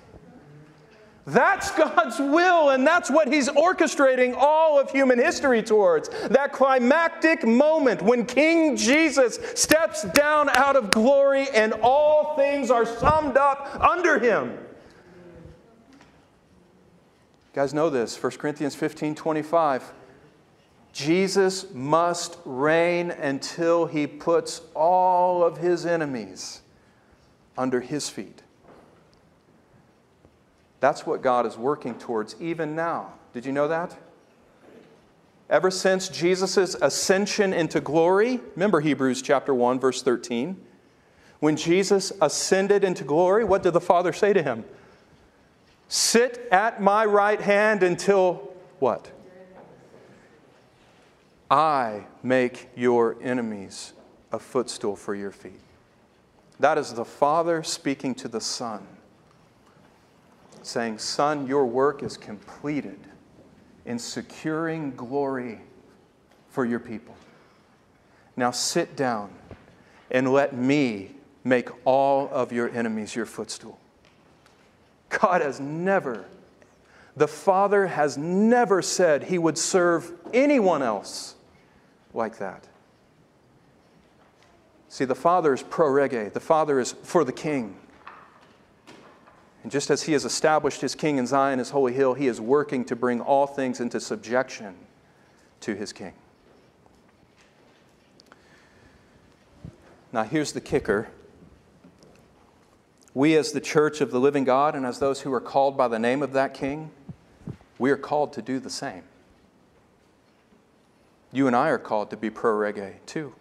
That's God's will, and that's what He's orchestrating all of human history towards. That climactic moment when King Jesus steps down out of glory and all things are summed up under Him. You guys know this, 1 Corinthians 15 25. Jesus must reign until he puts all of his enemies under his feet. That's what God is working towards even now. Did you know that? Ever since Jesus' ascension into glory, remember Hebrews chapter 1 verse 13. When Jesus ascended into glory, what did the Father say to him? Sit at my right hand until what? I make your enemies a footstool for your feet. That is the Father speaking to the Son, saying, Son, your work is completed in securing glory for your people. Now sit down and let me make all of your enemies your footstool. God has never, the Father has never said he would serve anyone else like that. See, the Father is pro rege, the Father is for the King. And just as He has established His King in Zion, His holy hill, He is working to bring all things into subjection to His King. Now, here's the kicker. We, as the church of the living God, and as those who are called by the name of that King, we are called to do the same. You and I are called to be pro rege too.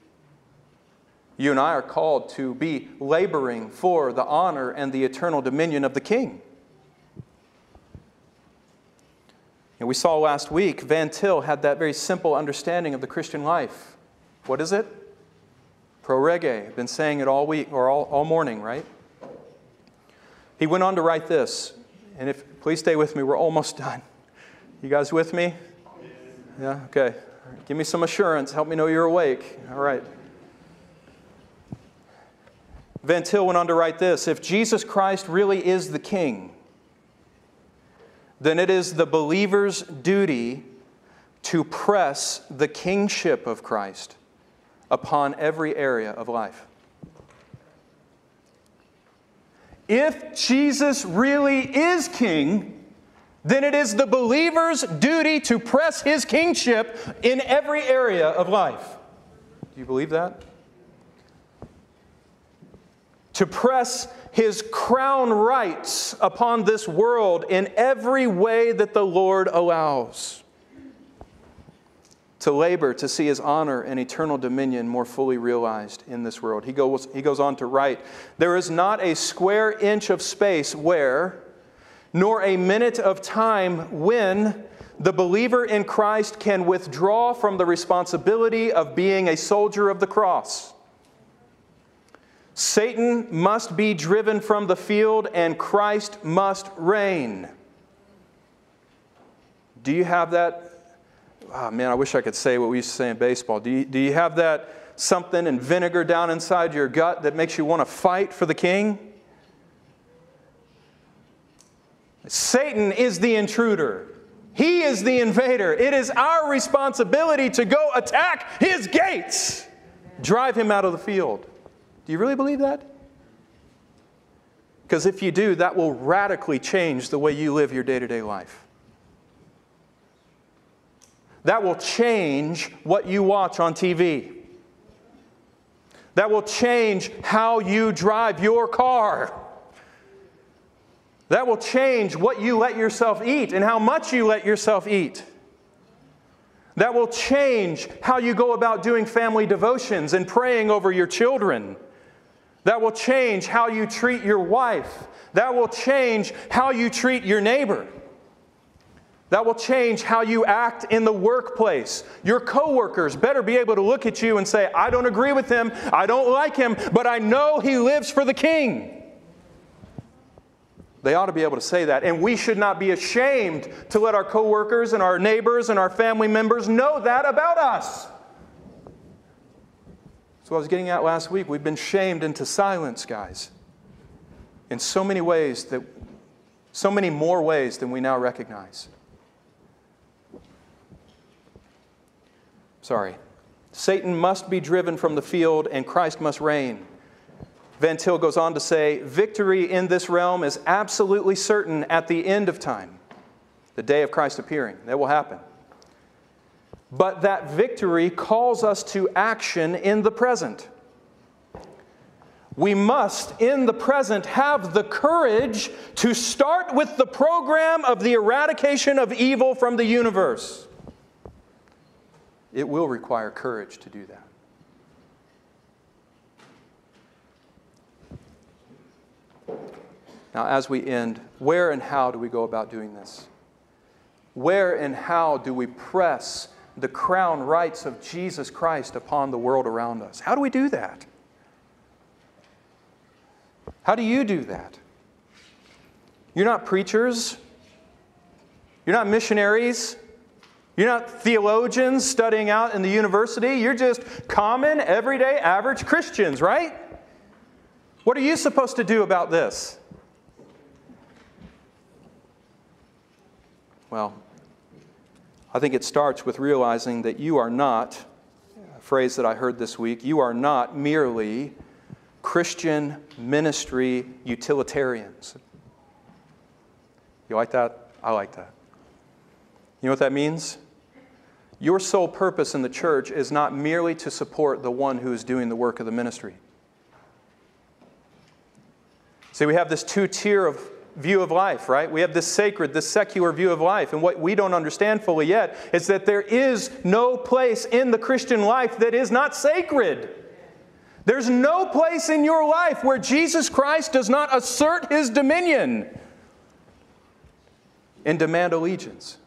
You and I are called to be laboring for the honor and the eternal dominion of the King. And we saw last week, Van Til had that very simple understanding of the Christian life. What is it? Pro rege. I've been saying it all week or all, all morning, right? He went on to write this, and if please stay with me, we're almost done. You guys with me? Yeah, okay. Give me some assurance. Help me know you're awake. All right. Van Til went on to write this If Jesus Christ really is the King, then it is the believer's duty to press the kingship of Christ upon every area of life. If Jesus really is King, then it is the believer's duty to press his kingship in every area of life. Do you believe that? To press his crown rights upon this world in every way that the Lord allows. To labor to see his honor and eternal dominion more fully realized in this world. He goes, he goes on to write There is not a square inch of space where, nor a minute of time when the believer in Christ can withdraw from the responsibility of being a soldier of the cross. Satan must be driven from the field and Christ must reign. Do you have that? Oh, man, I wish I could say what we used to say in baseball. Do you, do you have that something in vinegar down inside your gut that makes you want to fight for the king? Satan is the intruder. He is the invader. It is our responsibility to go attack his gates. drive him out of the field. Do you really believe that? Because if you do, that will radically change the way you live your day to day life. That will change what you watch on TV. That will change how you drive your car. That will change what you let yourself eat and how much you let yourself eat. That will change how you go about doing family devotions and praying over your children. That will change how you treat your wife. That will change how you treat your neighbor. That will change how you act in the workplace. Your coworkers better be able to look at you and say, I don't agree with him, I don't like him, but I know he lives for the king. They ought to be able to say that. And we should not be ashamed to let our coworkers and our neighbors and our family members know that about us. So I was getting at last week. We've been shamed into silence, guys. In so many ways that so many more ways than we now recognize. Sorry. Satan must be driven from the field and Christ must reign. Van Til goes on to say victory in this realm is absolutely certain at the end of time, the day of Christ appearing. That will happen. But that victory calls us to action in the present. We must, in the present, have the courage to start with the program of the eradication of evil from the universe. It will require courage to do that. Now, as we end, where and how do we go about doing this? Where and how do we press the crown rights of Jesus Christ upon the world around us? How do we do that? How do you do that? You're not preachers. You're not missionaries. You're not theologians studying out in the university. You're just common, everyday, average Christians, right? What are you supposed to do about this? Well, I think it starts with realizing that you are not, a phrase that I heard this week, you are not merely Christian ministry utilitarians. You like that? I like that. You know what that means? Your sole purpose in the church is not merely to support the one who is doing the work of the ministry. See, we have this two tier of view of life, right? We have this sacred, this secular view of life. And what we don't understand fully yet is that there is no place in the Christian life that is not sacred. There's no place in your life where Jesus Christ does not assert his dominion and demand allegiance.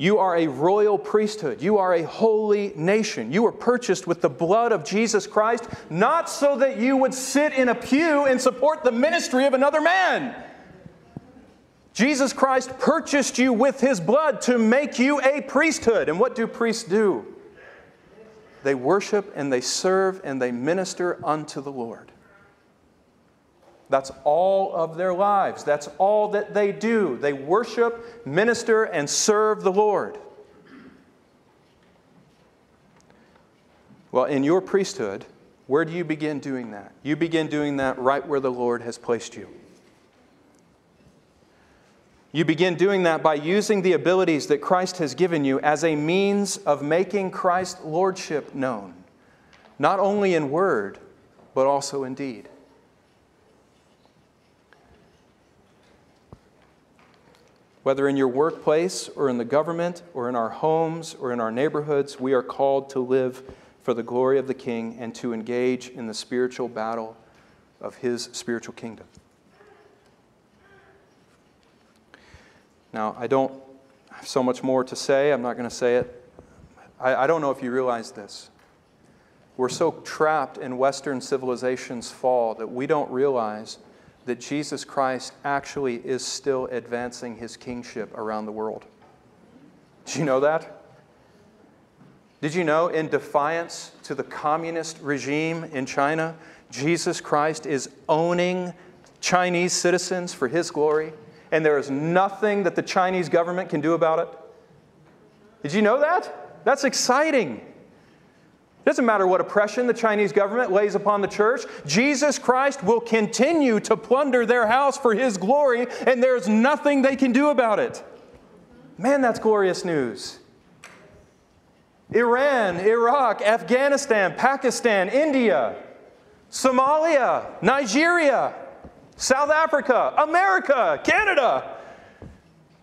You are a royal priesthood. You are a holy nation. You were purchased with the blood of Jesus Christ, not so that you would sit in a pew and support the ministry of another man. Jesus Christ purchased you with his blood to make you a priesthood. And what do priests do? They worship and they serve and they minister unto the Lord. That's all of their lives. That's all that they do. They worship, minister, and serve the Lord. Well, in your priesthood, where do you begin doing that? You begin doing that right where the Lord has placed you. You begin doing that by using the abilities that Christ has given you as a means of making Christ's lordship known, not only in word, but also in deed. Whether in your workplace or in the government or in our homes or in our neighborhoods, we are called to live for the glory of the King and to engage in the spiritual battle of his spiritual kingdom. Now, I don't have so much more to say. I'm not going to say it. I, I don't know if you realize this. We're so trapped in Western civilization's fall that we don't realize that Jesus Christ actually is still advancing his kingship around the world. Did you know that? Did you know, in defiance to the communist regime in China, Jesus Christ is owning Chinese citizens for his glory, and there is nothing that the Chinese government can do about it? Did you know that? That's exciting. It doesn't matter what oppression the Chinese government lays upon the church, Jesus Christ will continue to plunder their house for his glory, and there's nothing they can do about it. Man, that's glorious news. Iran, Iraq, Afghanistan, Pakistan, India, Somalia, Nigeria, South Africa, America, Canada.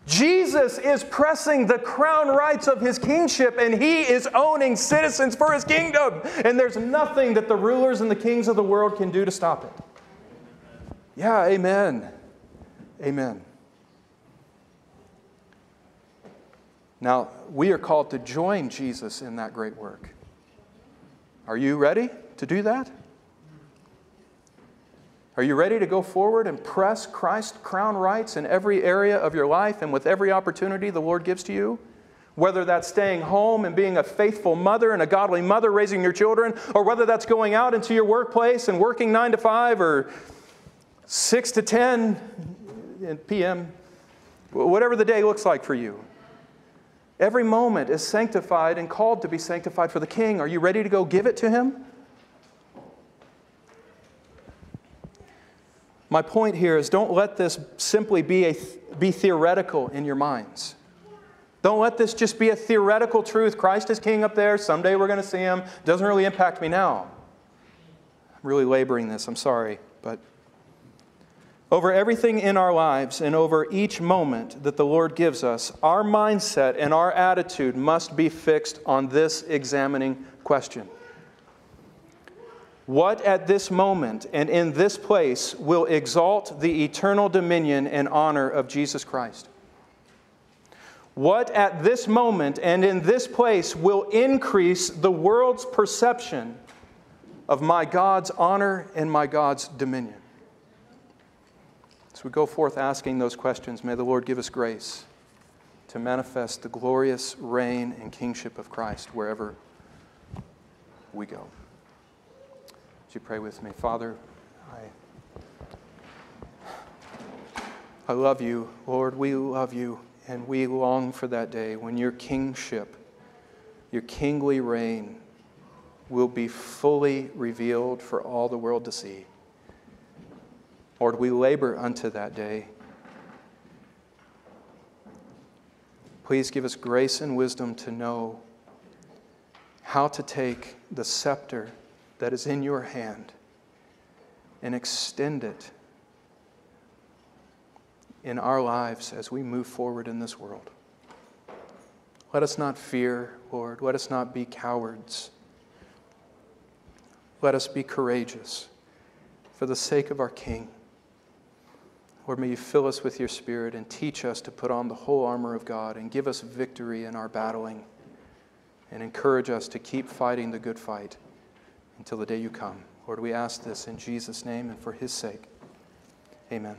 Jesus is pressing the crown rights of his kingship and he is owning citizens for his kingdom. And there's nothing that the rulers and the kings of the world can do to stop it. Yeah, amen. Amen. Now, we are called to join Jesus in that great work. Are you ready to do that? Are you ready to go forward and press Christ crown rights in every area of your life and with every opportunity the Lord gives to you? Whether that's staying home and being a faithful mother and a godly mother raising your children, or whether that's going out into your workplace and working nine to five or six to 10 p.m., whatever the day looks like for you. Every moment is sanctified and called to be sanctified for the King. Are you ready to go give it to Him? My point here is don't let this simply be, a, be theoretical in your minds. Don't let this just be a theoretical truth. Christ is king up there. Someday we're going to see him. Doesn't really impact me now. I'm really laboring this. I'm sorry. But over everything in our lives and over each moment that the Lord gives us, our mindset and our attitude must be fixed on this examining question what at this moment and in this place will exalt the eternal dominion and honor of Jesus Christ? What at this moment and in this place will increase the world's perception of my God's honor and my God's dominion? As we go forth asking those questions, may the Lord give us grace to manifest the glorious reign and kingship of Christ wherever we go you pray with me? Father, I, I love you. Lord, we love you, and we long for that day when your kingship, your kingly reign, will be fully revealed for all the world to see. Lord, we labor unto that day. Please give us grace and wisdom to know how to take the scepter that is in your hand and extend it in our lives as we move forward in this world. Let us not fear, Lord. Let us not be cowards. Let us be courageous for the sake of our King. Lord, may you fill us with your Spirit and teach us to put on the whole armor of God and give us victory in our battling and encourage us to keep fighting the good fight until the day you come. Lord, we ask this in Jesus' name and for his sake. Amen.